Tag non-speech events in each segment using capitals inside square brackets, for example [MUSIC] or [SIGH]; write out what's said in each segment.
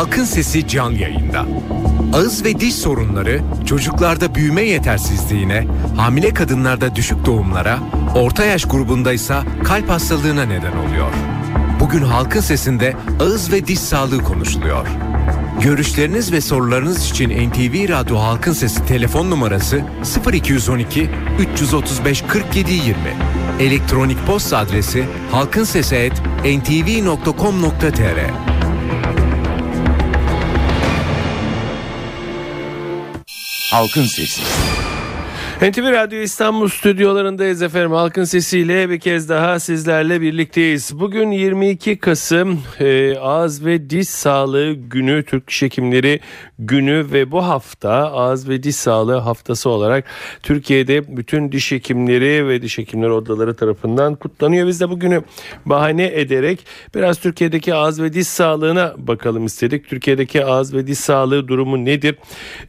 Halkın Sesi can yayında. Ağız ve diş sorunları çocuklarda büyüme yetersizliğine, hamile kadınlarda düşük doğumlara, orta yaş grubunda ise kalp hastalığına neden oluyor. Bugün Halkın Sesi'nde ağız ve diş sağlığı konuşuluyor. Görüşleriniz ve sorularınız için NTV Radyo Halkın Sesi telefon numarası 0212 335 47 20. Elektronik posta adresi halkinsesi@ntv.com.tr. Halkın Sesi. NTV Radyo İstanbul stüdyolarındayız efendim. Halkın sesiyle bir kez daha sizlerle birlikteyiz. Bugün 22 Kasım e, Ağız ve Diş Sağlığı Günü, Türk Diş Hekimleri Günü ve bu hafta Ağız ve Diş Sağlığı Haftası olarak Türkiye'de bütün diş hekimleri ve diş hekimleri odaları tarafından kutlanıyor. Biz de bugünü bahane ederek biraz Türkiye'deki ağız ve diş sağlığına bakalım istedik. Türkiye'deki ağız ve diş sağlığı durumu nedir?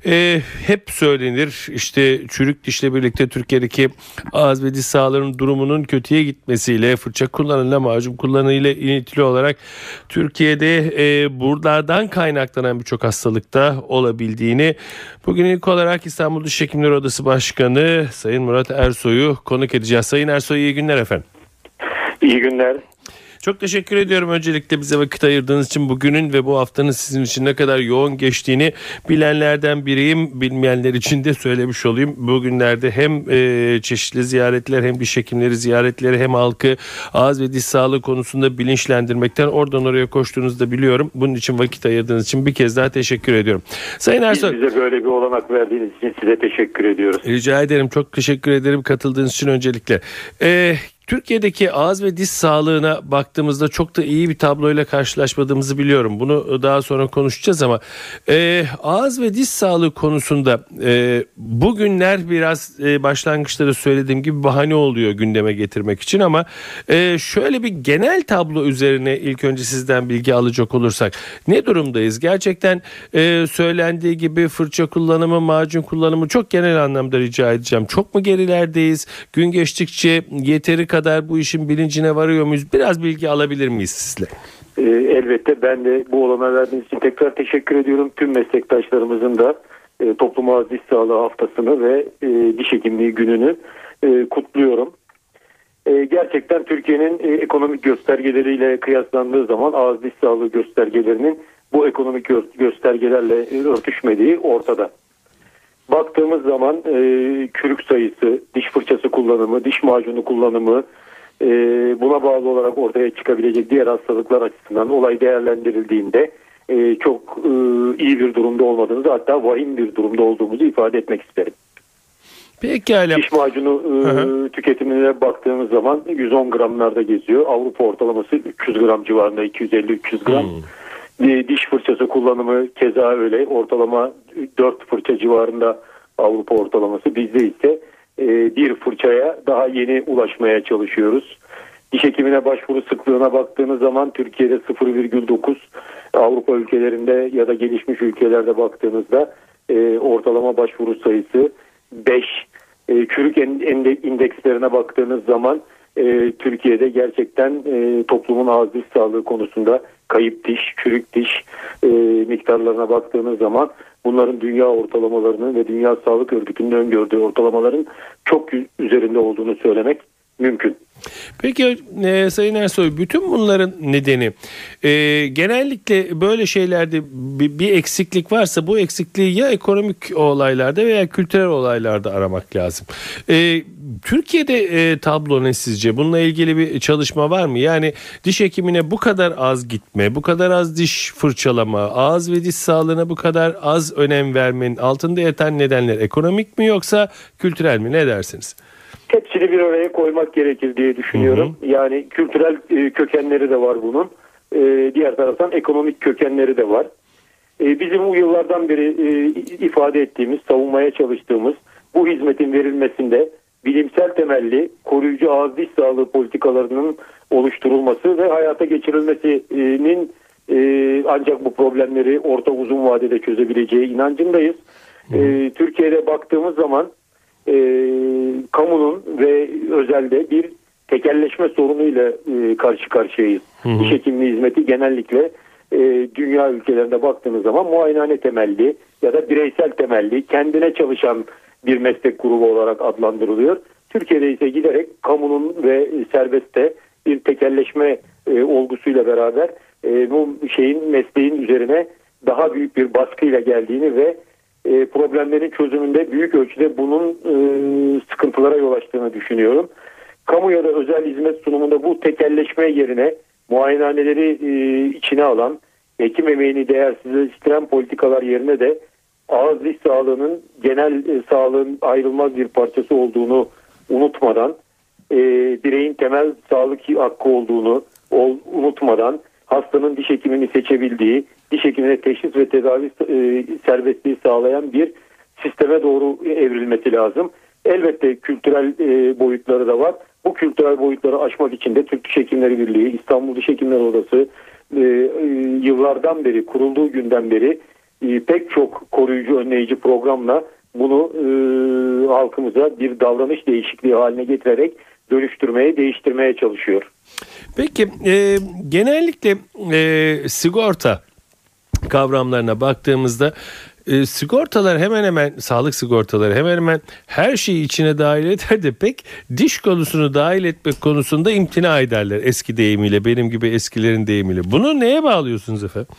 E, hep söylenir işte çürük diş işle birlikte Türkiye'deki ağız ve diş sağlığının durumunun kötüye gitmesiyle fırça kullanımıyla macun kullanımıyla ilintili olarak Türkiye'de e, buralardan kaynaklanan birçok hastalıkta olabildiğini bugün ilk olarak İstanbul Diş Hekimleri Odası Başkanı Sayın Murat Ersoy'u konuk edeceğiz. Sayın Ersoy iyi günler efendim. İyi günler. Çok teşekkür ediyorum öncelikle bize vakit ayırdığınız için bugünün ve bu haftanın sizin için ne kadar yoğun geçtiğini bilenlerden biriyim. Bilmeyenler için de söylemiş olayım. Bugünlerde hem e, çeşitli ziyaretler hem diş hekimleri ziyaretleri hem halkı ağız ve diş sağlığı konusunda bilinçlendirmekten oradan oraya koştuğunuzu biliyorum. Bunun için vakit ayırdığınız için bir kez daha teşekkür ediyorum. Sayın Ersoy. Biz bize böyle bir olanak verdiğiniz için size teşekkür ediyoruz. Rica ederim. Çok teşekkür ederim katıldığınız için öncelikle. Ee, Türkiye'deki ağız ve diş sağlığına baktığımızda çok da iyi bir tabloyla karşılaşmadığımızı biliyorum. Bunu daha sonra konuşacağız ama e, ağız ve diş sağlığı konusunda e, bugünler biraz e, başlangıçta söylediğim gibi bahane oluyor gündeme getirmek için ama e, şöyle bir genel tablo üzerine ilk önce sizden bilgi alacak olursak ne durumdayız? Gerçekten e, söylendiği gibi fırça kullanımı, macun kullanımı çok genel anlamda rica edeceğim. Çok mu gerilerdeyiz? Gün geçtikçe yeteri kadar bu işin bilincine varıyor muyuz? Biraz bilgi alabilir miyiz sizle? Ee, elbette ben de bu olana verdiğiniz için tekrar teşekkür ediyorum. Tüm meslektaşlarımızın da e, toplum ağız diş sağlığı haftasını ve e, diş hekimliği gününü e, kutluyorum. E, gerçekten Türkiye'nin e, ekonomik göstergeleriyle kıyaslandığı zaman ağız diş sağlığı göstergelerinin bu ekonomik gö- göstergelerle örtüşmediği ortada baktığımız zaman e, kürük sayısı, diş fırçası kullanımı, diş macunu kullanımı e, buna bağlı olarak ortaya çıkabilecek diğer hastalıklar açısından olay değerlendirildiğinde e, çok e, iyi bir durumda olmadığımızı hatta vahim bir durumda olduğumuzu ifade etmek isterim. Pekala. Diş macunu e, tüketimine baktığımız zaman 110 gramlarda geziyor. Avrupa ortalaması 300 gram civarında 250-300 gram. Hmm. Diş fırçası kullanımı keza öyle. Ortalama 4 fırça civarında Avrupa ortalaması. Bizde ise e, bir fırçaya daha yeni ulaşmaya çalışıyoruz. Diş hekimine başvuru sıklığına baktığınız zaman Türkiye'de 0,9 Avrupa ülkelerinde ya da gelişmiş ülkelerde baktığınızda e, ortalama başvuru sayısı 5. E, çürük indekslerine baktığınız zaman e, Türkiye'de gerçekten toplumun ağız diş sağlığı konusunda kayıp diş, çürük diş miktarlarına baktığınız zaman bunların dünya ortalamalarının ve Dünya Sağlık Örgütü'nün öngördüğü ortalamaların çok üzerinde olduğunu söylemek mümkün. Peki e, Sayın Ersoy bütün bunların nedeni e, genellikle böyle şeylerde bir, bir eksiklik varsa bu eksikliği ya ekonomik olaylarda veya kültürel olaylarda aramak lazım. E, Türkiye'de e, tablo ne sizce? Bununla ilgili bir çalışma var mı? Yani diş hekimine bu kadar az gitme, bu kadar az diş fırçalama, ağız ve diş sağlığına bu kadar az önem vermenin altında yatan nedenler ekonomik mi yoksa kültürel mi? Ne dersiniz? Hepsini bir araya koymak gerekir diye düşünüyorum. Hı hı. Yani kültürel e, kökenleri de var bunun. E, diğer taraftan ekonomik kökenleri de var. E, bizim bu yıllardan beri e, ifade ettiğimiz, savunmaya çalıştığımız bu hizmetin verilmesinde bilimsel temelli koruyucu ağız diş sağlığı politikalarının oluşturulması ve hayata geçirilmesinin e, ancak bu problemleri orta uzun vadede çözebileceği inancındayız. E, Türkiye'de baktığımız zaman e, kamunun ve özelde bir tekelleşme sorunuyla e, karşı karşıyayız. Hı hı. İş hekimliği hizmeti genellikle e, dünya ülkelerinde baktığınız zaman muayenehane temelli ya da bireysel temelli kendine çalışan bir meslek grubu olarak adlandırılıyor. Türkiye'de ise giderek kamunun ve serbestte bir tekelleşme e, olgusuyla beraber e, bu şeyin mesleğin üzerine daha büyük bir baskıyla geldiğini ve e, problemlerin çözümünde büyük ölçüde bunun e, sıkıntılara yol açtığını düşünüyorum. Kamu ya da özel hizmet sunumunda bu tekelleşme yerine muayenehaneleri e, içine alan, hekim emeğini değersizleştiren politikalar yerine de ağız diş sağlığının genel e, sağlığın ayrılmaz bir parçası olduğunu unutmadan, e, bireyin temel sağlık hakkı olduğunu ol, unutmadan, hastanın diş hekimini seçebildiği, diş hekimine teşhis ve tedavi e, serbestliği sağlayan bir sisteme doğru evrilmesi lazım. Elbette kültürel e, boyutları da var. Bu kültürel boyutları aşmak için de Türk Diş Hekimleri Birliği, İstanbul Diş Hekimleri Odası e, yıllardan beri, kurulduğu günden beri pek çok koruyucu, önleyici programla bunu halkımıza bir davranış değişikliği haline getirerek dönüştürmeye, değiştirmeye çalışıyor. Peki e, genellikle e, sigorta kavramlarına baktığımızda e, sigortalar hemen hemen sağlık sigortaları hemen hemen her şeyi içine dahil eder de [LAUGHS] pek diş konusunu dahil etmek konusunda imtina ederler eski deyimiyle benim gibi eskilerin deyimiyle. Bunu neye bağlıyorsunuz efendim?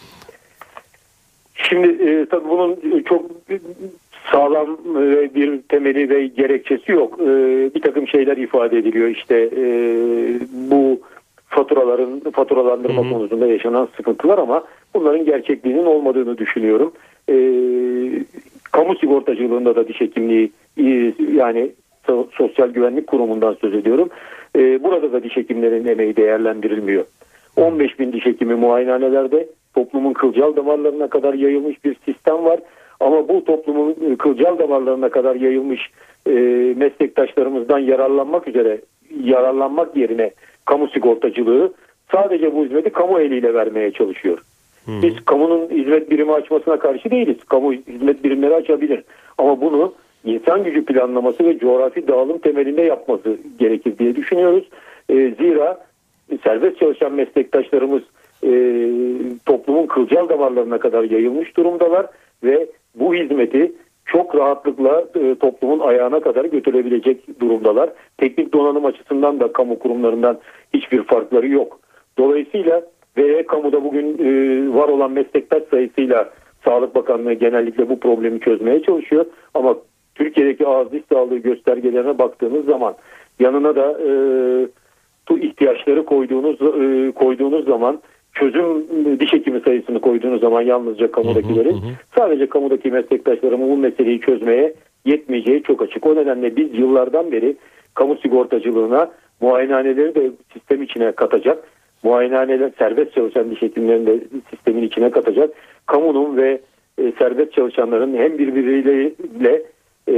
Şimdi e, tabii bunun çok sağlam e, bir temeli ve gerekçesi yok. E, bir takım şeyler ifade ediliyor işte e, bu faturaların faturalandırma hı hı. konusunda yaşanan sıkıntılar ama bunların gerçekliğinin olmadığını düşünüyorum. E, kamu sigortacılığında da diş hekimliği e, yani sosyal güvenlik kurumundan söz ediyorum. E, burada da diş hekimlerinin emeği değerlendirilmiyor. 15 bin diş hekimi muayenehanelerde toplumun kılcal damarlarına kadar yayılmış bir sistem var. Ama bu toplumun kılcal damarlarına kadar yayılmış e, meslektaşlarımızdan yararlanmak üzere yararlanmak yerine kamu sigortacılığı sadece bu hizmeti kamu eliyle vermeye çalışıyor. Hmm. Biz kamunun hizmet birimi açmasına karşı değiliz. Kamu hizmet birimleri açabilir. Ama bunu insan gücü planlaması ve coğrafi dağılım temelinde yapması gerekir diye düşünüyoruz. E, zira serbest çalışan meslektaşlarımız e, toplumun kılcal damarlarına kadar yayılmış durumdalar ve bu hizmeti çok rahatlıkla e, toplumun ayağına kadar götürebilecek durumdalar. Teknik donanım açısından da kamu kurumlarından hiçbir farkları yok. Dolayısıyla ve kamuda bugün e, var olan meslektaş sayısıyla Sağlık Bakanlığı genellikle bu problemi çözmeye çalışıyor. Ama Türkiye'deki ağız diş sağlığı göstergelerine baktığınız zaman yanına da e, bu ihtiyaçları koyduğunuz e, koyduğunuz zaman çözüm diş hekimi sayısını koyduğunuz zaman yalnızca kamudakilerin sadece kamudaki meslektaşlarımın bu meseleyi çözmeye yetmeyeceği çok açık. O nedenle biz yıllardan beri kamu sigortacılığına muayenehaneleri de sistem içine katacak. Muayenehaneler serbest çalışan diş hekimlerini de sistemin içine katacak. Kamunun ve e, serbest çalışanların hem birbiriyle e,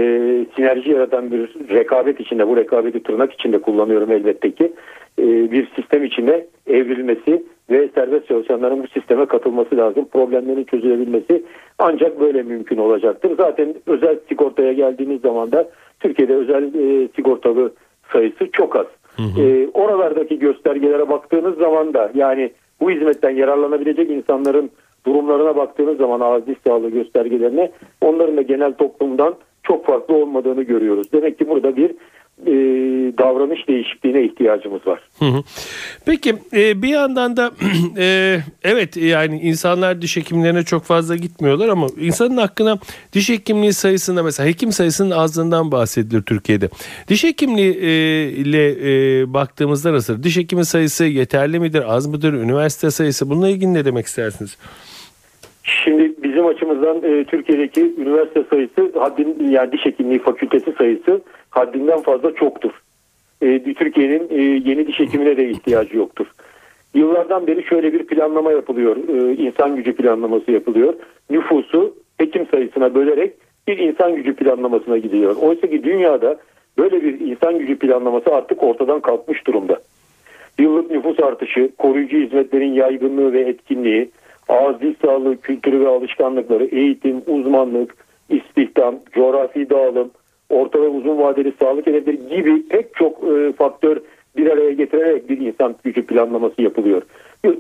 sinerji yaratan bir rekabet içinde bu rekabeti tırnak içinde kullanıyorum elbette ki e, bir sistem içine evrilmesi ve serbest çalışanların bu sisteme katılması lazım. Problemlerin çözülebilmesi ancak böyle mümkün olacaktır. Zaten özel sigortaya geldiğiniz zaman da Türkiye'de özel e, sigortalı sayısı çok az. Hı hı. E, oralardaki göstergelere baktığınız zaman da yani bu hizmetten yararlanabilecek insanların durumlarına baktığınız zaman diş sağlığı göstergelerine onların da genel toplumdan çok farklı olmadığını görüyoruz. Demek ki burada bir e, davranış değişikliğine ihtiyacımız var. Peki e, bir yandan da [CLEARS THROAT] e, evet yani insanlar diş hekimlerine çok fazla gitmiyorlar ama insanın hakkına diş hekimliği sayısında mesela hekim sayısının azlığından bahsedilir Türkiye'de. Diş hekimliği e, ile e, baktığımızda nasıl? Diş hekimi sayısı yeterli midir, az mıdır? Üniversite sayısı bununla ilgili ne demek istersiniz? Şimdi bizim açımızdan e, Türkiye'deki üniversite sayısı haddin yani diş hekimliği fakültesi sayısı haddinden fazla çoktur. E, Türkiye'nin e, yeni diş hekimine de ihtiyacı yoktur. Yıllardan beri şöyle bir planlama yapılıyor. E, insan gücü planlaması yapılıyor. Nüfusu hekim sayısına bölerek bir insan gücü planlamasına gidiyor. Oysa ki dünyada böyle bir insan gücü planlaması artık ortadan kalkmış durumda. Yıllık nüfus artışı, koruyucu hizmetlerin yaygınlığı ve etkinliği, ağız dil sağlığı kültürü ve alışkanlıkları, eğitim, uzmanlık, istihdam, coğrafi dağılım, orta ve uzun vadeli sağlık hedefleri gibi pek çok e, faktör bir araya getirerek bir insan gücü planlaması yapılıyor.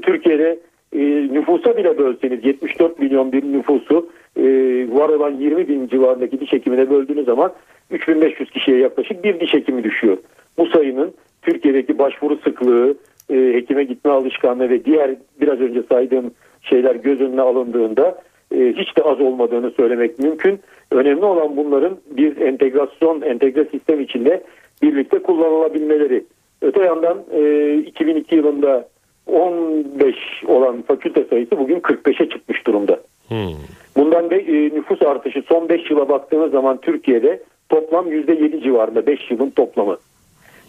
Türkiye'de e, nüfusa bile bölseniz 74 milyon bir nüfusu e, var olan 20 bin civarındaki diş hekimine böldüğünüz zaman 3500 kişiye yaklaşık bir diş hekimi düşüyor. Bu sayının Türkiye'deki başvuru sıklığı, e, hekime gitme alışkanlığı ve diğer biraz önce saydığım şeyler göz önüne alındığında e, hiç de az olmadığını söylemek mümkün. Önemli olan bunların bir entegrasyon, entegre sistem içinde birlikte kullanılabilmeleri. Öte yandan e, 2002 yılında 15 olan fakülte sayısı bugün 45'e çıkmış durumda. Hmm. Bundan be, e, nüfus artışı son 5 yıla baktığınız zaman Türkiye'de toplam %7 civarında 5 yılın toplamı.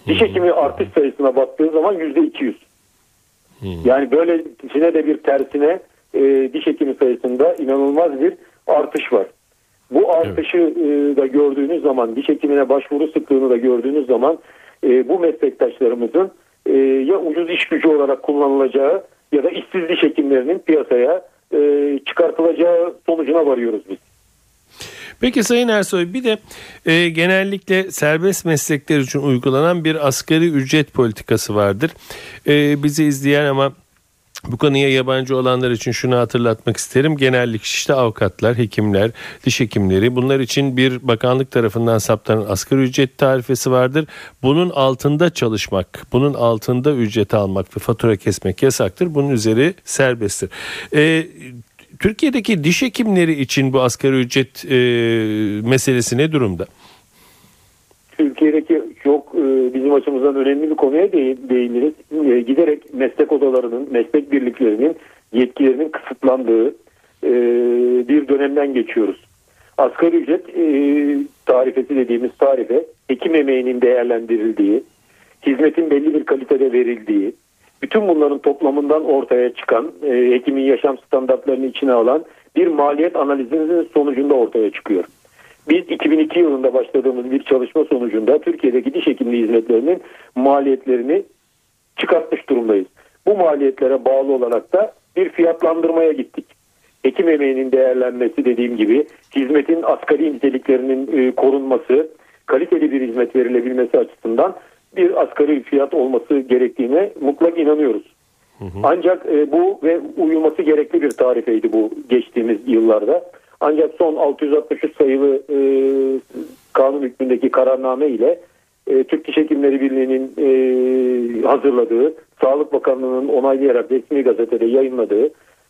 Diş hekimi artış sayısına baktığı zaman %200. Yani böylesine de bir tersine e, diş hekimi sayısında inanılmaz bir artış var. Bu artışı e, da gördüğünüz zaman, diş hekimine başvuru sıklığını da gördüğünüz zaman e, bu meslektaşlarımızın e, ya ucuz iş gücü olarak kullanılacağı ya da işsiz diş hekimlerinin piyasaya e, çıkartılacağı sonucuna varıyoruz biz. Peki Sayın Ersoy bir de e, genellikle serbest meslekler için uygulanan bir asgari ücret politikası vardır. E, bizi izleyen ama bu konuya yabancı olanlar için şunu hatırlatmak isterim. Genellik işte avukatlar, hekimler, diş hekimleri bunlar için bir bakanlık tarafından saptanan asgari ücret tarifesi vardır. Bunun altında çalışmak, bunun altında ücret almak ve fatura kesmek yasaktır. Bunun üzeri serbesttir. Ee, Türkiye'deki diş hekimleri için bu asgari ücret e, meselesi ne durumda? Türkiye'deki çok e, bizim açımızdan önemli bir konuya değiniriz. E, giderek meslek odalarının, meslek birliklerinin yetkilerinin kısıtlandığı e, bir dönemden geçiyoruz. Asgari ücret tarifesi dediğimiz tarife hekim emeğinin değerlendirildiği, hizmetin belli bir kalitede verildiği, bütün bunların toplamından ortaya çıkan, hekimin yaşam standartlarını içine alan bir maliyet analizinin sonucunda ortaya çıkıyor. Biz 2002 yılında başladığımız bir çalışma sonucunda Türkiye'deki diş hekimliği hizmetlerinin maliyetlerini çıkartmış durumdayız. Bu maliyetlere bağlı olarak da bir fiyatlandırmaya gittik. Hekim emeğinin değerlenmesi dediğim gibi hizmetin asgari niteliklerinin e, korunması, kaliteli bir hizmet verilebilmesi açısından bir asgari fiyat olması gerektiğine mutlak inanıyoruz. Hı hı. Ancak e, bu ve uyulması gerekli bir tarifeydi bu geçtiğimiz yıllarda. Ancak son 663 sayılı e, kanun hükmündeki kararname ile e, Türk Diş Hekimleri Birliği'nin e, hazırladığı, Sağlık Bakanlığı'nın onaylayarak resmi gazetede yayınladığı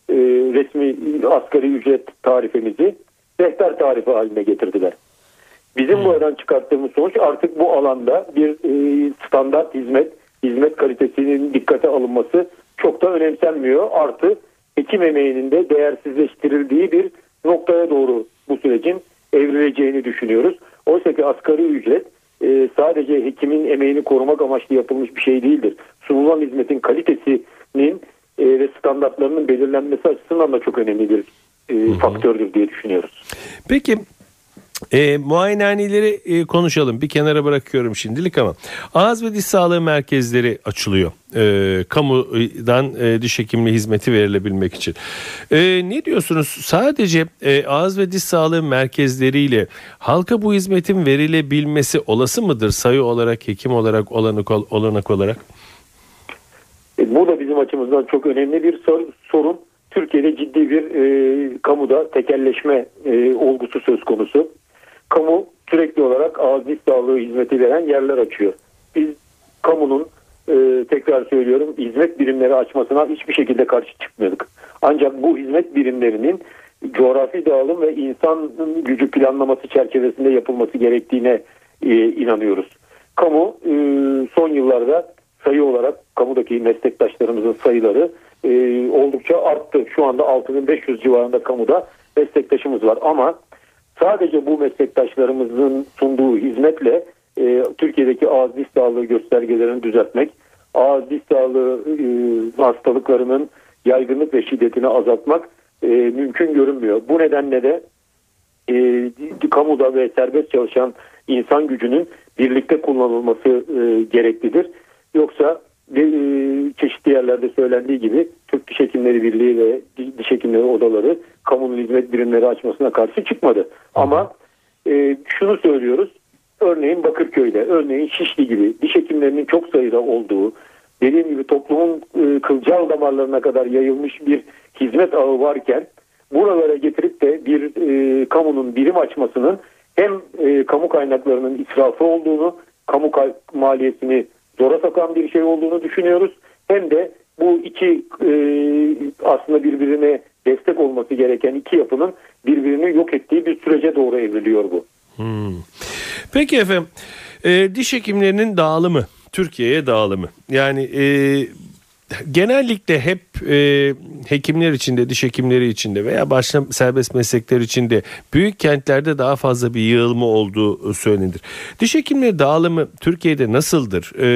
e, resmi asgari ücret tarifemizi rehber tarifi haline getirdiler. Bizim bu buradan çıkarttığımız sonuç artık bu alanda bir e, standart hizmet, hizmet kalitesinin dikkate alınması çok da önemsenmiyor. Artı hekim emeğinin de değersizleştirildiği bir noktaya doğru bu sürecin evrileceğini düşünüyoruz. Oysa ki asgari ücret e, sadece hekimin emeğini korumak amaçlı yapılmış bir şey değildir. Sunulan hizmetin kalitesinin e, ve standartlarının belirlenmesi açısından da çok önemli bir e, faktördür diye düşünüyoruz. Peki e, muayenehaneleri e, konuşalım. Bir kenara bırakıyorum şimdilik ama ağız ve diş sağlığı merkezleri açılıyor. E, kamudan e, diş hekimliği hizmeti verilebilmek için. E, ne diyorsunuz? Sadece e, ağız ve diş sağlığı merkezleriyle halka bu hizmetin verilebilmesi olası mıdır? Sayı olarak, hekim olarak, olanak, olanak olarak? E, bu da bizim açımızdan çok önemli bir sorun. Türkiye'de ciddi bir e, kamuda tekelleşme e, olgusu söz konusu kamu sürekli olarak diş sağlığı hizmeti veren yerler açıyor. Biz kamunun e, tekrar söylüyorum hizmet birimleri açmasına hiçbir şekilde karşı çıkmıyorduk. Ancak bu hizmet birimlerinin coğrafi dağılım ve insan gücü planlaması çerçevesinde yapılması gerektiğine e, inanıyoruz. Kamu e, son yıllarda sayı olarak kamudaki meslektaşlarımızın sayıları e, oldukça arttı. Şu anda 6500 civarında kamuda meslektaşımız var ama sadece bu meslektaşlarımızın sunduğu hizmetle e, Türkiye'deki ağız diş sağlığı göstergelerini düzeltmek, ağız diş sağlığı e, hastalıklarının yaygınlık ve şiddetini azaltmak e, mümkün görünmüyor. Bu nedenle de e, kamuda ve serbest çalışan insan gücünün birlikte kullanılması e, gereklidir. Yoksa çeşitli yerlerde söylendiği gibi Türk Diş Hekimleri Birliği ve Diş Hekimleri Odaları kamunun hizmet birimleri açmasına karşı çıkmadı. Ama e, şunu söylüyoruz. Örneğin Bakırköy'de, örneğin Şişli gibi diş hekimlerinin çok sayıda olduğu, dediğim gibi toplumun e, kılcal damarlarına kadar yayılmış bir hizmet ağı varken buralara getirip de bir e, kamunun birim açmasının hem e, kamu kaynaklarının israfı olduğunu, kamu maliyesini zora sokan bir şey olduğunu düşünüyoruz. Hem de bu iki e, aslında birbirine destek olması gereken iki yapının birbirini yok ettiği bir sürece doğru evriliyor bu. Hmm. Peki efendim e, diş hekimlerinin dağılımı Türkiye'ye dağılımı yani e, genellikle hep e, hekimler içinde, diş hekimleri içinde veya başka serbest meslekler içinde büyük kentlerde daha fazla bir yığılma olduğu söylenir. Diş hekimleri dağılımı Türkiye'de nasıldır e,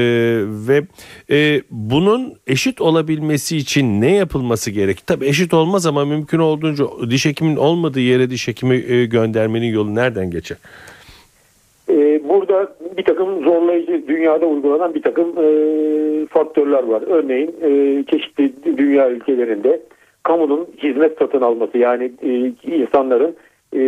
ve e, bunun eşit olabilmesi için ne yapılması gerek? Tabii eşit olmaz ama mümkün olduğunca diş hekimin olmadığı yere diş hekimi e, göndermenin yolu nereden geçer? Ee, burada bir takım zorlayıcı dünyada uygulanan bir takım e, faktörler var. Örneğin e, çeşitli dünya ülkelerinde kamunun hizmet satın alması yani e, insanların e,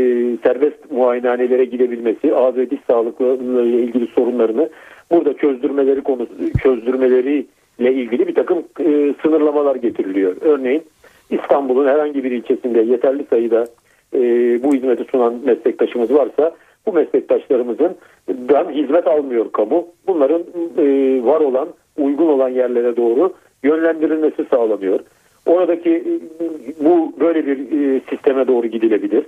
serbest muayenehanelere gidebilmesi, ağız ve diş sağlıklarıyla ilgili sorunlarını burada çözdürmeleri konusu çözdürmeleriyle ilgili bir takım e, sınırlamalar getiriliyor. Örneğin İstanbul'un herhangi bir ilçesinde yeterli sayıda e, bu hizmeti sunan meslektaşımız varsa bu meslektaşlarımızın dan hizmet almıyor kamu. Bunların e, var olan, uygun olan yerlere doğru yönlendirilmesi sağlanıyor. Oradaki e, bu böyle bir e, sisteme doğru gidilebilir.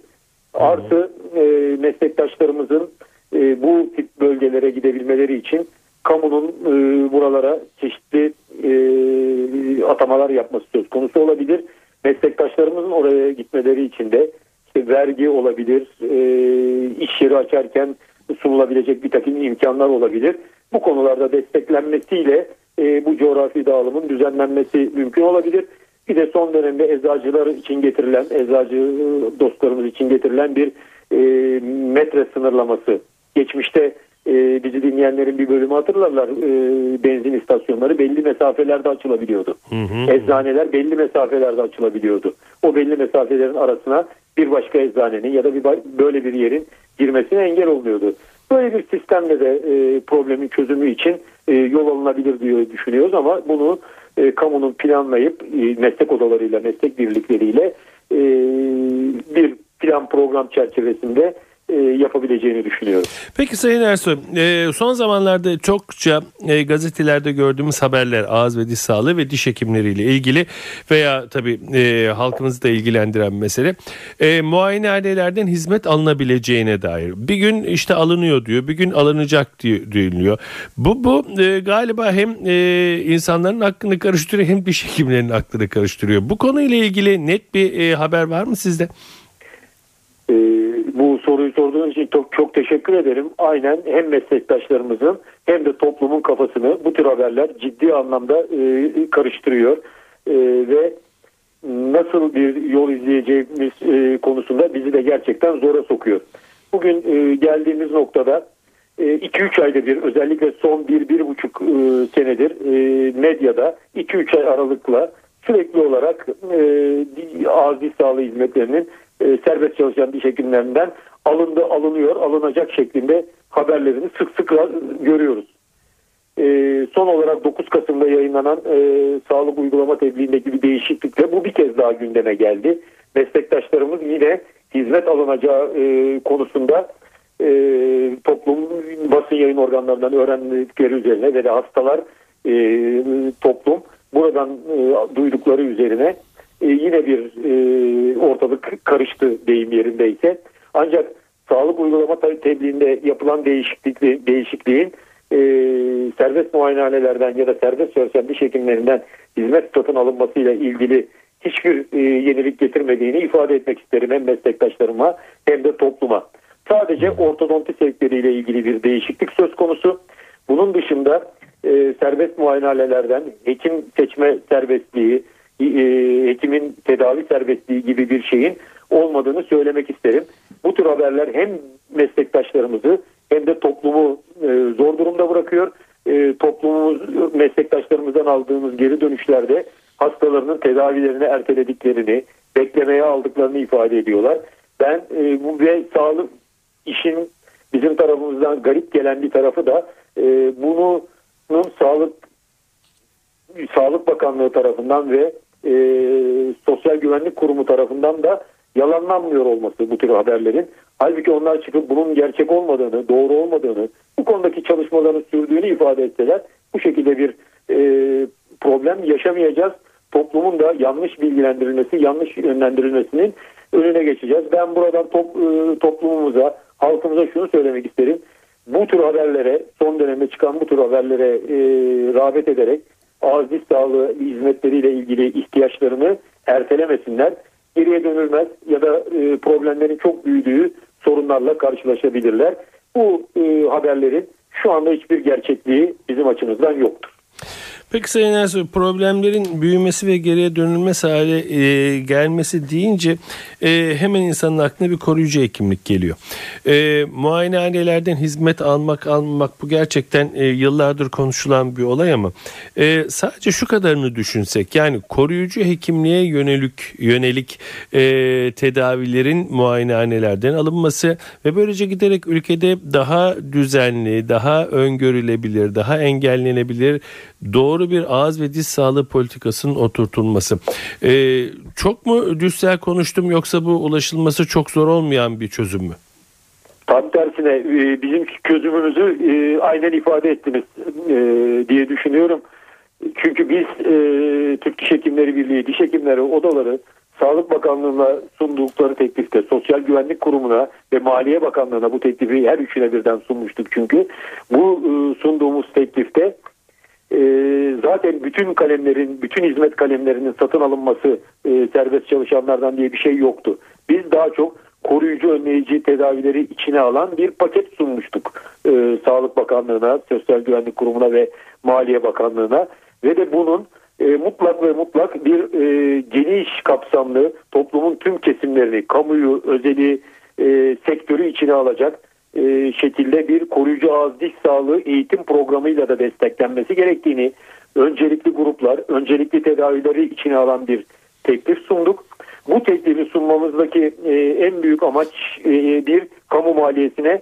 Artı e, meslektaşlarımızın e, bu tip bölgelere gidebilmeleri için kamunun e, buralara çeşitli e, atamalar yapması söz konusu olabilir. Meslektaşlarımızın oraya gitmeleri için de işte vergi olabilir, e, iş yeri açarken sunulabilecek bir takım imkanlar olabilir. Bu konularda desteklenmesiyle e, bu coğrafi dağılımın düzenlenmesi mümkün olabilir. Bir de son dönemde eczacılar için getirilen, eczacı dostlarımız için getirilen bir e, metre sınırlaması. Geçmişte e, bizi dinleyenlerin bir bölümü hatırlarlar. E, benzin istasyonları belli mesafelerde açılabiliyordu. Hı hı. Eczaneler belli mesafelerde açılabiliyordu. O belli mesafelerin arasına bir başka eczanenin ya da bir böyle bir yerin girmesine engel oluyordu. Böyle bir sistemle de e, problemin çözümü için e, yol alınabilir diye düşünüyoruz ama bunu e, kamunun planlayıp e, meslek odalarıyla, meslek birlikleriyle e, bir plan program çerçevesinde yapabileceğini düşünüyorum. Peki Sayın Ersoy e, son zamanlarda çokça e, gazetelerde gördüğümüz haberler ağız ve diş sağlığı ve diş hekimleriyle ilgili veya tabii halkımızı da ilgilendiren mesele muayenehanelerden hizmet alınabileceğine dair. Bir gün işte alınıyor diyor bir gün alınacak diyor. Bu, bu galiba hem insanların aklını karıştırıyor hem diş hekimlerinin aklını karıştırıyor. Bu konuyla ilgili net bir haber var mı sizde? Ee, bu soruyu sorduğunuz için çok, çok teşekkür ederim. Aynen hem meslektaşlarımızın hem de toplumun kafasını bu tür haberler ciddi anlamda e, karıştırıyor. E, ve nasıl bir yol izleyeceğimiz e, konusunda bizi de gerçekten zora sokuyor. Bugün e, geldiğimiz noktada 2-3 e, ayda bir özellikle son 1-1,5 e, senedir e, medyada 2-3 ay aralıkla sürekli olarak e, ağız sağlığı hizmetlerinin e, serbest çalışan diş hekimlerinden alındı, alınıyor, alınacak şeklinde haberlerini sık sık görüyoruz. E, son olarak 9 Kasım'da yayınlanan e, sağlık uygulama tebliğindeki bir değişiklikle bu bir kez daha gündeme geldi. Meslektaşlarımız yine hizmet alınacağı konusunda e, toplum basın yayın organlarından öğrendikleri üzerine ve de hastalar toplum buradan duydukları üzerine e, yine bir e, ortalık karıştı deyim yerindeyse. Ancak sağlık uygulama tebliğinde yapılan değişiklik, değişikliğin e, serbest muayenehanelerden ya da serbest diş hekimlerinden hizmet satın alınmasıyla ilgili hiçbir e, yenilik getirmediğini ifade etmek isterim hem meslektaşlarıma hem de topluma. Sadece ortodonti sevkleriyle ilgili bir değişiklik söz konusu. Bunun dışında e, serbest muayenehanelerden hekim seçme serbestliği, hekimin tedavi serbestliği gibi bir şeyin olmadığını söylemek isterim. Bu tür haberler hem meslektaşlarımızı hem de toplumu e, zor durumda bırakıyor. E, toplumumuz meslektaşlarımızdan aldığımız geri dönüşlerde hastalarının tedavilerini ertelediklerini, beklemeye aldıklarını ifade ediyorlar. Ben e, bu ve sağlık işin bizim tarafımızdan garip gelen bir tarafı da e, bunun sağlık Sağlık Bakanlığı tarafından ve e, Sosyal Güvenlik Kurumu tarafından da yalanlanmıyor olması bu tür haberlerin. Halbuki onlar çıkıp bunun gerçek olmadığını, doğru olmadığını, bu konudaki çalışmaların sürdüğünü ifade etseler bu şekilde bir e, problem yaşamayacağız. Toplumun da yanlış bilgilendirilmesi, yanlış yönlendirilmesinin önüne geçeceğiz. Ben buradan top, e, toplumumuza, halkımıza şunu söylemek isterim. Bu tür haberlere, son dönemde çıkan bu tür haberlere e, rağbet ederek diş sağlığı hizmetleriyle ilgili ihtiyaçlarını ertelemesinler. Geriye dönülmez ya da e, problemlerin çok büyüdüğü sorunlarla karşılaşabilirler. Bu e, haberlerin şu anda hiçbir gerçekliği bizim açımızdan yoktur. Peki Sayın Ersoy problemlerin büyümesi ve geriye dönülmesi hale e, gelmesi deyince e, hemen insanın aklına bir koruyucu hekimlik geliyor. E, muayenehanelerden hizmet almak almamak bu gerçekten e, yıllardır konuşulan bir olay ama e, sadece şu kadarını düşünsek yani koruyucu hekimliğe yönelik yönelik e, tedavilerin muayenehanelerden alınması ve böylece giderek ülkede daha düzenli, daha öngörülebilir, daha engellenebilir doğru bir ağız ve diş sağlığı politikasının oturtulması. Ee, çok mu düssel konuştum yoksa bu ulaşılması çok zor olmayan bir çözüm mü? Tam tersine e, bizim çözümümüzü e, aynen ifade ettiniz e, diye düşünüyorum. Çünkü biz Türk Diş Hekimleri Birliği, Diş Hekimleri Odaları Sağlık Bakanlığı'na sundukları teklifte Sosyal Güvenlik Kurumu'na ve Maliye Bakanlığı'na bu teklifi her üçüne birden sunmuştuk çünkü. Bu sunduğumuz teklifte ee, zaten bütün kalemlerin, bütün hizmet kalemlerinin satın alınması e, serbest çalışanlardan diye bir şey yoktu. Biz daha çok koruyucu önleyici tedavileri içine alan bir paket sunmuştuk e, Sağlık Bakanlığı'na, Sosyal Güvenlik Kurumu'na ve Maliye Bakanlığı'na ve de bunun e, mutlak ve mutlak bir e, geniş kapsamlı toplumun tüm kesimlerini, kamuyu, özeli, e, sektörü içine alacak e, şekilde bir koruyucu ağız diş sağlığı eğitim programıyla da desteklenmesi gerektiğini öncelikli gruplar, öncelikli tedavileri içine alan bir teklif sunduk. Bu teklifi sunmamızdaki e, en büyük amaç e, bir kamu maliyesine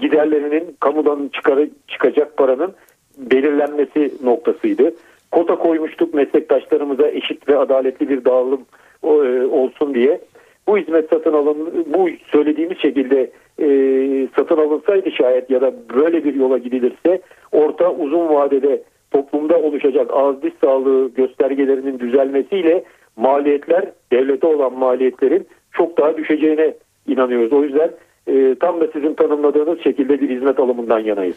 giderlerinin kamudan çıkarı, çıkacak paranın belirlenmesi noktasıydı. Kota koymuştuk meslektaşlarımıza eşit ve adaletli bir dağılım olsun diye. Bu hizmet satın alın, bu söylediğimiz şekilde e, satın alınsaydı şayet ya da böyle bir yola gidilirse orta uzun vadede toplumda oluşacak ağız diş sağlığı göstergelerinin düzelmesiyle maliyetler devlete olan maliyetlerin çok daha düşeceğine inanıyoruz. O yüzden e, tam da sizin tanımladığınız şekilde bir hizmet alımından yanayız.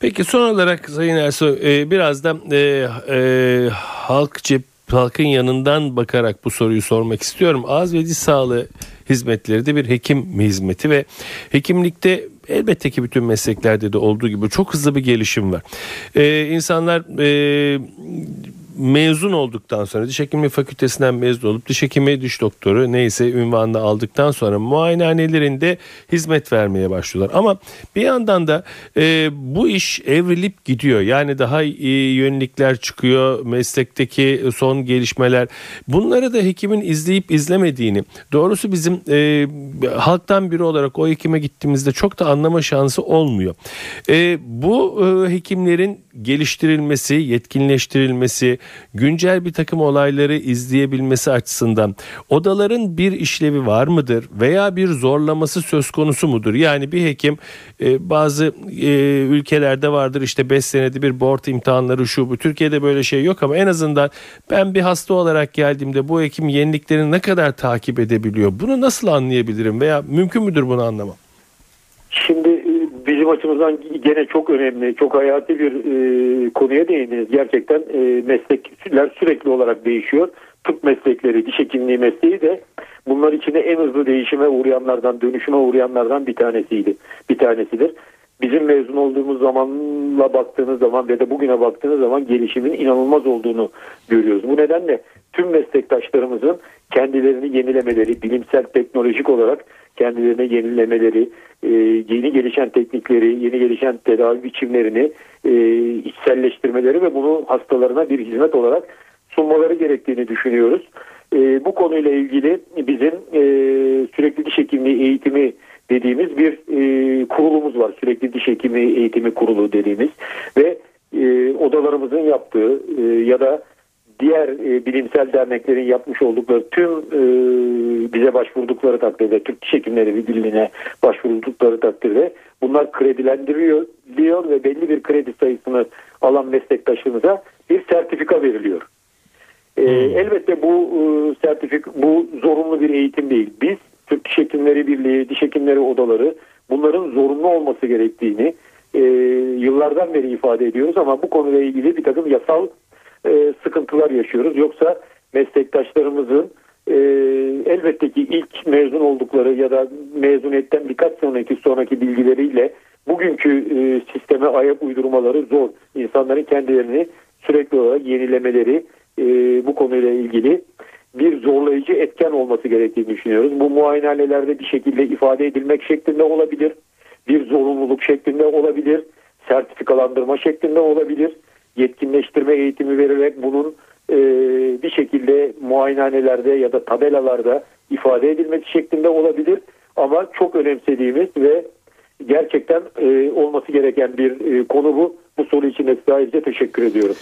Peki son olarak Sayın Ersoy e, biraz da e, e, halk cep halkın yanından bakarak bu soruyu sormak istiyorum. Ağız ve diş sağlığı hizmetleri de bir hekim hizmeti ve hekimlikte elbette ki bütün mesleklerde de olduğu gibi çok hızlı bir gelişim var. Ee, insanlar e, mezun olduktan sonra diş hekimliği fakültesinden mezun olup diş hekimi diş doktoru neyse ünvanını aldıktan sonra muayenehanelerinde hizmet vermeye başlıyorlar. Ama bir yandan da e, bu iş evrilip gidiyor. Yani daha iyi yönelikler çıkıyor. Meslekteki son gelişmeler. Bunları da hekimin izleyip izlemediğini doğrusu bizim e, halktan biri olarak o hekime gittiğimizde çok da anlama şansı olmuyor. E, bu e, hekimlerin geliştirilmesi, yetkinleştirilmesi, güncel bir takım olayları izleyebilmesi açısından odaların bir işlevi var mıdır veya bir zorlaması söz konusu mudur? Yani bir hekim e, bazı e, ülkelerde vardır işte 5 senede bir board imtihanları şu bu. Türkiye'de böyle şey yok ama en azından ben bir hasta olarak geldiğimde bu hekim yeniliklerini ne kadar takip edebiliyor? Bunu nasıl anlayabilirim veya mümkün müdür bunu anlamam? Şimdi bizim açımızdan gene çok önemli, çok hayati bir e, konuya değindiniz. Gerçekten e, meslekler sürekli olarak değişiyor. Tıp meslekleri, diş hekimliği mesleği de bunlar içinde en hızlı değişime uğrayanlardan, dönüşüme uğrayanlardan bir tanesiydi. Bir tanesidir. Bizim mezun olduğumuz zamanla baktığınız zaman ve de bugüne baktığınız zaman gelişimin inanılmaz olduğunu görüyoruz. Bu nedenle tüm meslektaşlarımızın kendilerini yenilemeleri, bilimsel teknolojik olarak kendilerine yenilemeleri, e, yeni gelişen teknikleri, yeni gelişen tedavi biçimlerini e, içselleştirmeleri ve bunu hastalarına bir hizmet olarak sunmaları gerektiğini düşünüyoruz. E, bu konuyla ilgili bizim sürekli diş hekimliği eğitimi dediğimiz bir e, kurulumuz var. Sürekli diş hekimi eğitimi kurulu dediğimiz ve e, odalarımızın yaptığı e, ya da diğer e, bilimsel derneklerin yapmış oldukları tüm e, bize başvurdukları takdirde Türk Diş Hekimleri Birliği'ne başvurdukları takdirde bunlar kredilendiriliyor diyor ve belli bir kredi sayısını alan meslektaşımıza bir sertifika veriliyor. E, elbette bu e, sertifik bu zorunlu bir eğitim değil. Biz Türk Diş Hekimleri Birliği, Diş Hekimleri Odaları bunların zorunlu olması gerektiğini e, yıllardan beri ifade ediyoruz ama bu konuyla ilgili bir takım yasal e, sıkıntılar yaşıyoruz. Yoksa meslektaşlarımızın e, elbette ki ilk mezun oldukları ya da mezuniyetten birkaç sonraki sonraki bilgileriyle bugünkü e, sisteme ayak uydurmaları zor. İnsanların kendilerini sürekli olarak yenilemeleri e, bu konuyla ilgili bir zorlayıcı etken olması gerektiğini düşünüyoruz. Bu muayenehanelerde bir şekilde ifade edilmek şeklinde olabilir. Bir zorunluluk şeklinde olabilir. Sertifikalandırma şeklinde olabilir. Yetkinleştirme eğitimi vererek bunun e, bir şekilde muayenehanelerde ya da tabelalarda ifade edilmesi şeklinde olabilir. Ama çok önemsediğimiz ve gerçekten e, olması gereken bir e, konu bu. Bu soru için ayrıca teşekkür ediyorum.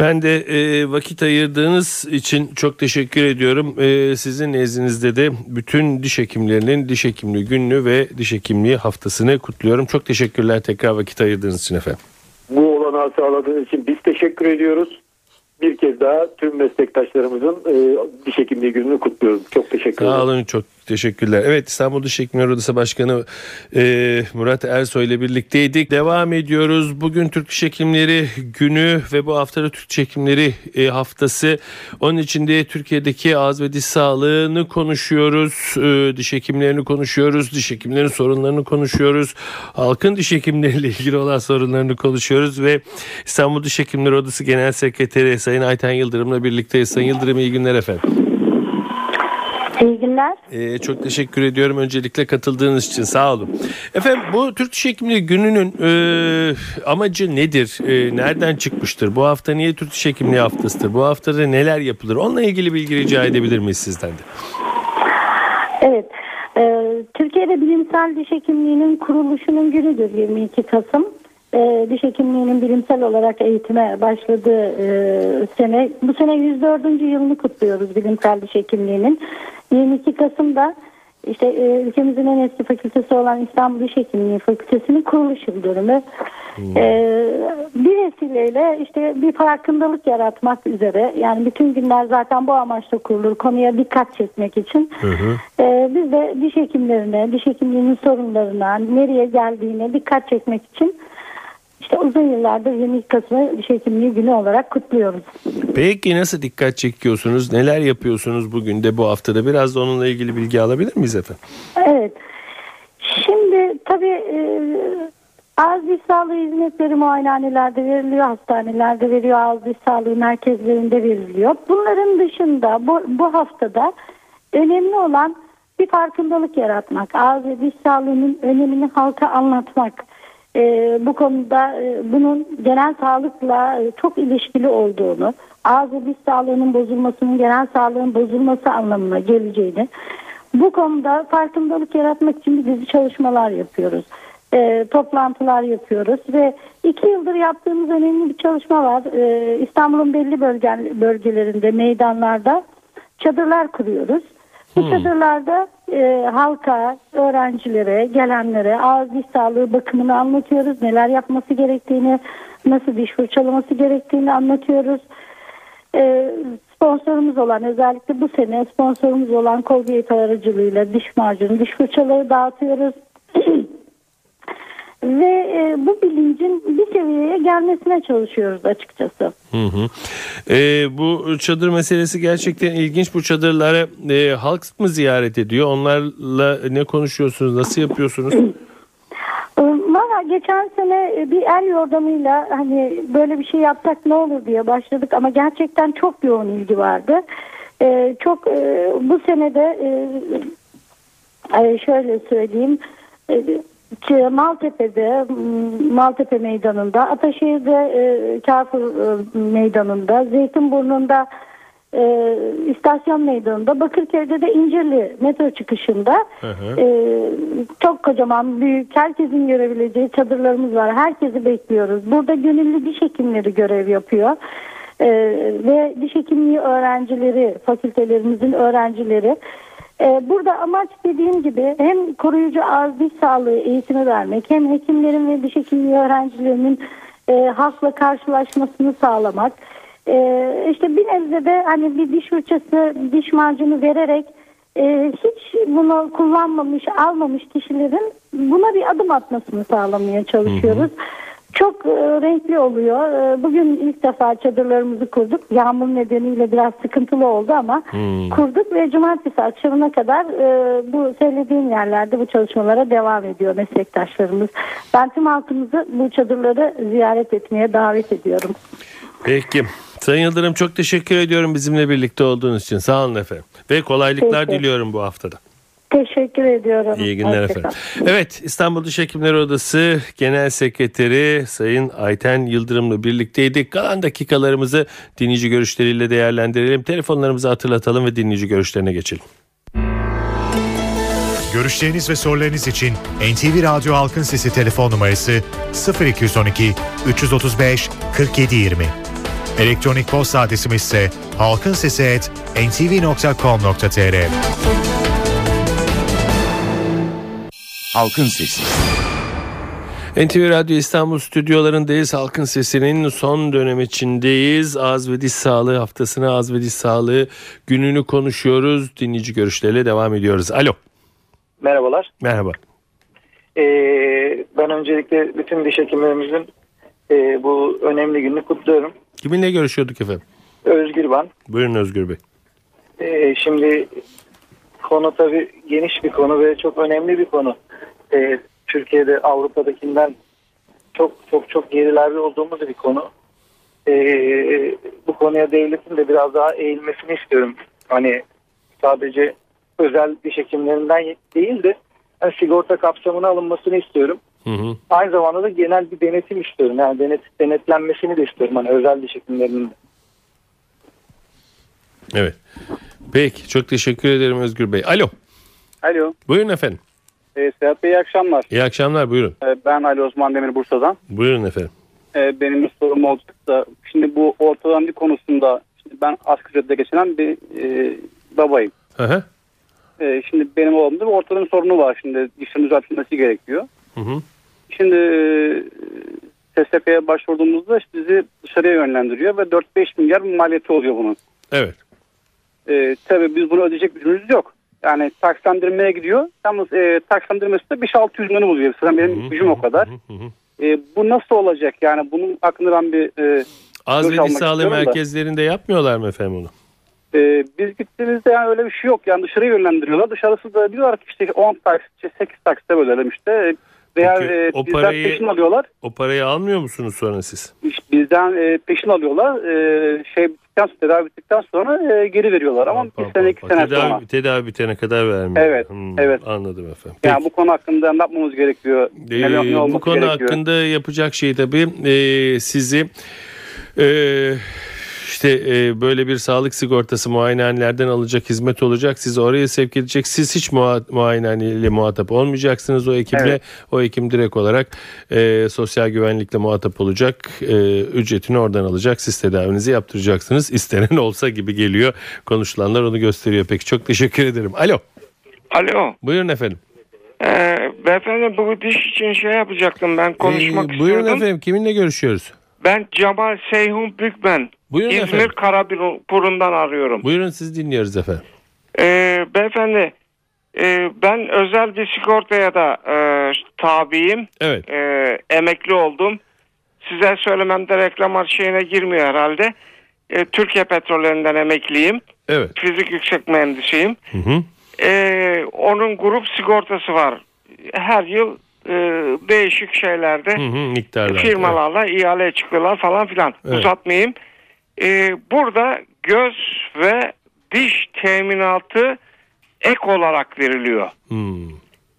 Ben de e, vakit ayırdığınız için çok teşekkür ediyorum. E, sizin nezdinizde de bütün diş hekimlerinin diş hekimliği gününü ve diş hekimliği haftasını kutluyorum. Çok teşekkürler tekrar vakit ayırdığınız için efendim. Bu olanağı sağladığınız için biz teşekkür ediyoruz. Bir kez daha tüm meslektaşlarımızın e, diş hekimliği gününü kutluyorum. Çok teşekkür ederim. Sağ olun çok teşekkürler. Evet İstanbul Hekimleri Odası Başkanı e, Murat Ersoy ile birlikteydik. Devam ediyoruz. Bugün Türk Diş günü ve bu haftada Türk Diş Hekimleri e, haftası. Onun içinde Türkiye'deki ağız ve diş sağlığını konuşuyoruz. E, diş hekimlerini konuşuyoruz. Diş hekimlerinin sorunlarını konuşuyoruz. Halkın diş hekimleriyle ilgili olan sorunlarını konuşuyoruz ve İstanbul Diş Odası Genel Sekreteri Sayın Ayten Yıldırım'la birlikteyiz. Sayın Yıldırım iyi günler efendim. Günler. Ee, çok teşekkür ediyorum öncelikle katıldığınız için sağ olun. Efendim bu Türk Diş Hekimliği gününün e, amacı nedir? E, nereden çıkmıştır? Bu hafta niye Türk Diş Hekimliği haftasıdır? Bu haftada neler yapılır? Onunla ilgili bilgi rica edebilir miyiz sizden de? Evet. e, Türkiye'de bilimsel diş hekimliğinin kuruluşunun günüdür 22 Kasım. E, diş hekimliğinin bilimsel olarak eğitime başladığı e, sene. Bu sene 104. yılını kutluyoruz bilimsel diş hekimliğinin. 22 Kasım'da işte e, ülkemizin en eski fakültesi olan İstanbul Diş Hekimliği Fakültesi'nin kuruluş yıl dönümü. E, bir vesileyle işte bir farkındalık yaratmak üzere yani bütün günler zaten bu amaçla kurulur konuya dikkat çekmek için. E, biz de diş hekimlerine, diş hekimliğinin sorunlarına, nereye geldiğine dikkat çekmek için işte uzun yıllardır 22 Kasım'ı diş hekimliği günü olarak kutluyoruz. Peki nasıl dikkat çekiyorsunuz? Neler yapıyorsunuz bugün de bu haftada? Biraz da onunla ilgili bilgi alabilir miyiz efendim? Evet. Şimdi tabii e, ağız diş sağlığı hizmetleri muayenehanelerde veriliyor, hastanelerde veriyor, ağız diş sağlığı merkezlerinde veriliyor. Bunların dışında bu, bu haftada önemli olan bir farkındalık yaratmak, ağız ve diş sağlığının önemini halka anlatmak. E, bu konuda e, bunun genel sağlıkla e, çok ilişkili olduğunu, ağız ve diş sağlığının bozulmasının genel sağlığın bozulması anlamına geleceğini, bu konuda farkındalık yaratmak için bir dizi çalışmalar yapıyoruz. E, toplantılar yapıyoruz ve iki yıldır yaptığımız önemli bir çalışma var. E, İstanbul'un belli bölge, bölgelerinde, meydanlarda çadırlar kuruyoruz. Bu çadırlarda e, halka, öğrencilere, gelenlere ağız diş sağlığı bakımını anlatıyoruz. Neler yapması gerektiğini, nasıl diş fırçalaması gerektiğini anlatıyoruz. E, sponsorumuz olan özellikle bu sene sponsorumuz olan Colgate aracılığıyla diş macunu, diş fırçaları dağıtıyoruz. Ve e, bu bilincin bir seviyeye gelmesine çalışıyoruz açıkçası. Hı hı. Ee, bu çadır meselesi gerçekten ilginç. Bu çadırları e, halk mı ziyaret ediyor? Onlarla ne konuşuyorsunuz? Nasıl yapıyorsunuz? Ee, [CLEARS THROAT] Valla geçen sene e, bir el yordamıyla hani böyle bir şey yapsak ne olur diye başladık ama gerçekten çok yoğun ilgi vardı. Ee, çok e, bu senede e, e, şöyle söyleyeyim e, Maltepe'de Maltepe Meydanı'nda Ataşehir'de e, e, Meydanı'nda Zeytinburnu'nda e, istasyon meydanında, Bakırköy'de de İncirli metro çıkışında hı. e, çok kocaman, büyük, herkesin görebileceği çadırlarımız var. Herkesi bekliyoruz. Burada gönüllü diş hekimleri görev yapıyor. E, ve diş hekimliği öğrencileri, fakültelerimizin öğrencileri. E, burada amaç dediğim gibi hem koruyucu ağız diş sağlığı eğitimi vermek hem hekimlerin ve diş hekimliği öğrencilerinin e, halkla karşılaşmasını sağlamak. E, işte bir nebze de hani bir diş fırçası, diş macunu vererek e, hiç bunu kullanmamış, almamış kişilerin buna bir adım atmasını sağlamaya çalışıyoruz. Çok e, renkli oluyor. E, bugün ilk defa çadırlarımızı kurduk. Yağmur nedeniyle biraz sıkıntılı oldu ama kurduk ve cumartesi akşamına kadar e, bu söylediğim yerlerde bu çalışmalara devam ediyor meslektaşlarımız. Ben tüm halkımızı bu çadırları ziyaret etmeye davet ediyorum. Peki. Sayın Yıldırım çok teşekkür ediyorum bizimle birlikte olduğunuz için. Sağ olun efendim. Ve kolaylıklar Peki. diliyorum bu haftada. Teşekkür ediyorum. İyi günler Hoşça efendim. Evet İstanbul Diş Hekimleri Odası Genel Sekreteri Sayın Ayten Yıldırım'la birlikteydik. Kalan dakikalarımızı dinleyici görüşleriyle değerlendirelim. Telefonlarımızı hatırlatalım ve dinleyici görüşlerine geçelim. Görüşleriniz ve sorularınız için NTV Radyo Halkın Sesi telefon numarası 0212 335 4720. Elektronik posta adresimiz ise halkinsesi@ntv.com.tr. Halkın Sesi. NTV Radyo İstanbul stüdyolarındayız. Halkın Sesi'nin son dönem içindeyiz. Ağız ve diş sağlığı haftasını, ağız ve diş sağlığı gününü konuşuyoruz. Dinleyici görüşleriyle devam ediyoruz. Alo, Merhabalar. merhaba. Ee, ben öncelikle bütün diş hekimlerimizin e, bu önemli gününü kutluyorum. Kiminle görüşüyorduk efendim? Özgür ben. Buyurun Özgür Bey. Ee, şimdi konu tabii geniş bir konu ve çok önemli bir konu. Ee, Türkiye'de Avrupa'dakinden çok çok çok gerilerde olduğumuz bir konu. Ee, bu konuya devletin de biraz daha eğilmesini istiyorum. Hani sadece özel diş hekimlerinden değil de yani sigorta kapsamına alınmasını istiyorum. Hı hı. Aynı zamanda da genel bir denetim istiyorum. Yani denet, denetlenmesini de istiyorum. Hani özel diş hekimlerinin. de. Evet. Peki çok teşekkür ederim Özgür Bey. Alo, Alo. buyurun efendim. E, Sedat Bey iyi akşamlar. İyi akşamlar buyurun. E, ben Ali Osman Demir Bursa'dan. Buyurun efendim. E, benim bir sorum olacak da şimdi bu ortadan bir konusunda şimdi ben asgari ücretle geçinen bir e, babayım. Hı hı. E, şimdi benim oğlumda bir ortadan sorunu var. Şimdi dişin düzeltilmesi gerekiyor. Hı hı. Şimdi e, SSK'ya başvurduğumuzda işte bizi dışarıya yönlendiriyor ve 4-5 milyar maliyeti oluyor bunun. Evet. E, tabii biz bunu ödeyecek gücümüz yok. Yani takslendirmeye gidiyor. Yalnız e, takslendirmesi de 5-600 milyonu buluyor. Zaten benim gücüm o kadar. Hı hı. E, bu nasıl olacak? Yani bunun hakkında ben bir e, Ağız ve sağlığı istiyorum da. merkezlerinde yapmıyorlar mı efendim onu? e, biz gittiğimizde yani öyle bir şey yok. Yani dışarıya yönlendiriyorlar. Dışarısı da diyorlar ki işte 10 taksit, 8 taksite bölelim işte. Veya Peki, e, o bizden parayı- peşin alıyorlar. O parayı almıyor musunuz sonra siz? Bizden e, peşin alıyorlar. E, şey bittikten tedavi bittikten sonra e, geri veriyorlar. Ama bir sene iki sene tedavi, sonra. Tedavi bitene kadar vermiyor. Evet, evet. Anladım efendim. Yani Peki. bu konu hakkında ne yapmamız gerekiyor? Ee, Ne, ne bu konu gerekiyor? hakkında yapacak şey tabii e, sizi e, işte e, böyle bir sağlık sigortası muayenehanelerden alacak hizmet olacak. Sizi oraya sevk edecek. Siz hiç mua, muayenehaneyle muhatap olmayacaksınız o ekiple. Evet. O hekim direkt olarak e, sosyal güvenlikle muhatap olacak. E, ücretini oradan alacak. Siz tedavinizi yaptıracaksınız. İstenen [LAUGHS] olsa gibi geliyor. Konuşulanlar onu gösteriyor. Peki çok teşekkür ederim. Alo. Alo. Buyurun efendim. Ee, beyefendi bu diş için şey yapacaktım ben konuşmak Ee, buyurun istiyordum. efendim. Kiminle görüşüyoruz? Ben Cemal Seyhun Bükmen. Buyurun İzmir efendim. Karaburun'dan arıyorum. Buyurun siz dinliyoruz efendim. Ee, beyefendi e, ben özel bir sigortaya da e, tabiyim. Evet. E, emekli oldum. Size söylememde reklam şeyine girmiyor herhalde. E, Türkiye Petrollerinden emekliyim. Evet. Fizik yüksek mühendisiyim. Hı hı. E, onun grup sigortası var. Her yıl e, değişik şeylerde Hı hı, miktarlar. firmalarla ihale çıkıyorlar falan filan. Evet. Uzatmayayım. Ee, burada göz ve diş teminatı ek olarak veriliyor. Hmm,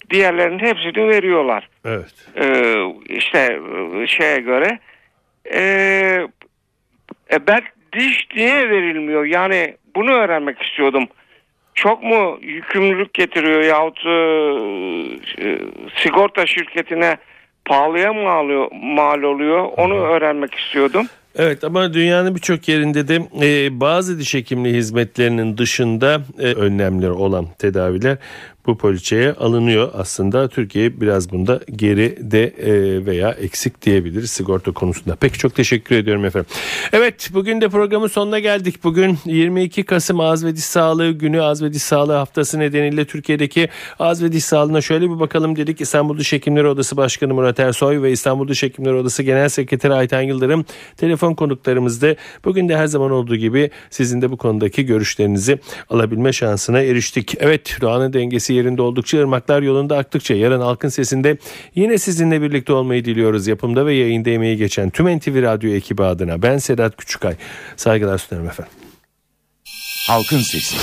Diğerlerinin hepsini veriyorlar. evet. Ee, işte e, şeye göre. Ee, e, ben diş niye verilmiyor? Yani bunu öğrenmek istiyordum. Çok mu yükümlülük getiriyor yahut e, e, sigorta şirketine pahalıya mı alıyor, mal oluyor onu öğrenmek istiyordum. Evet ama dünyanın birçok yerinde de e, bazı diş hekimliği hizmetlerinin dışında e, önlemleri olan tedaviler bu poliçeye alınıyor aslında. Türkiye biraz bunda geride e, veya eksik diyebiliriz sigorta konusunda. Peki çok teşekkür ediyorum efendim. Evet bugün de programın sonuna geldik. Bugün 22 Kasım Ağız ve Diş Sağlığı Günü Ağız ve Diş Sağlığı Haftası nedeniyle Türkiye'deki ağız ve diş sağlığına şöyle bir bakalım dedik. İstanbul Diş Hekimleri Odası Başkanı Murat Ersoy ve İstanbul Diş Hekimleri Odası Genel Sekreteri Ayten Yıldırım telefon konuklarımızdı. Bugün de her zaman olduğu gibi sizin de bu konudaki görüşlerinizi alabilme şansına eriştik. Evet doğanın dengesi yerinde oldukça ırmaklar yolunda aktıkça yarın halkın sesinde yine sizinle birlikte olmayı diliyoruz. Yapımda ve yayında emeği geçen tüm NTV Radyo ekibi adına ben Sedat Küçükay. Saygılar sunarım efendim. Halkın Sesi.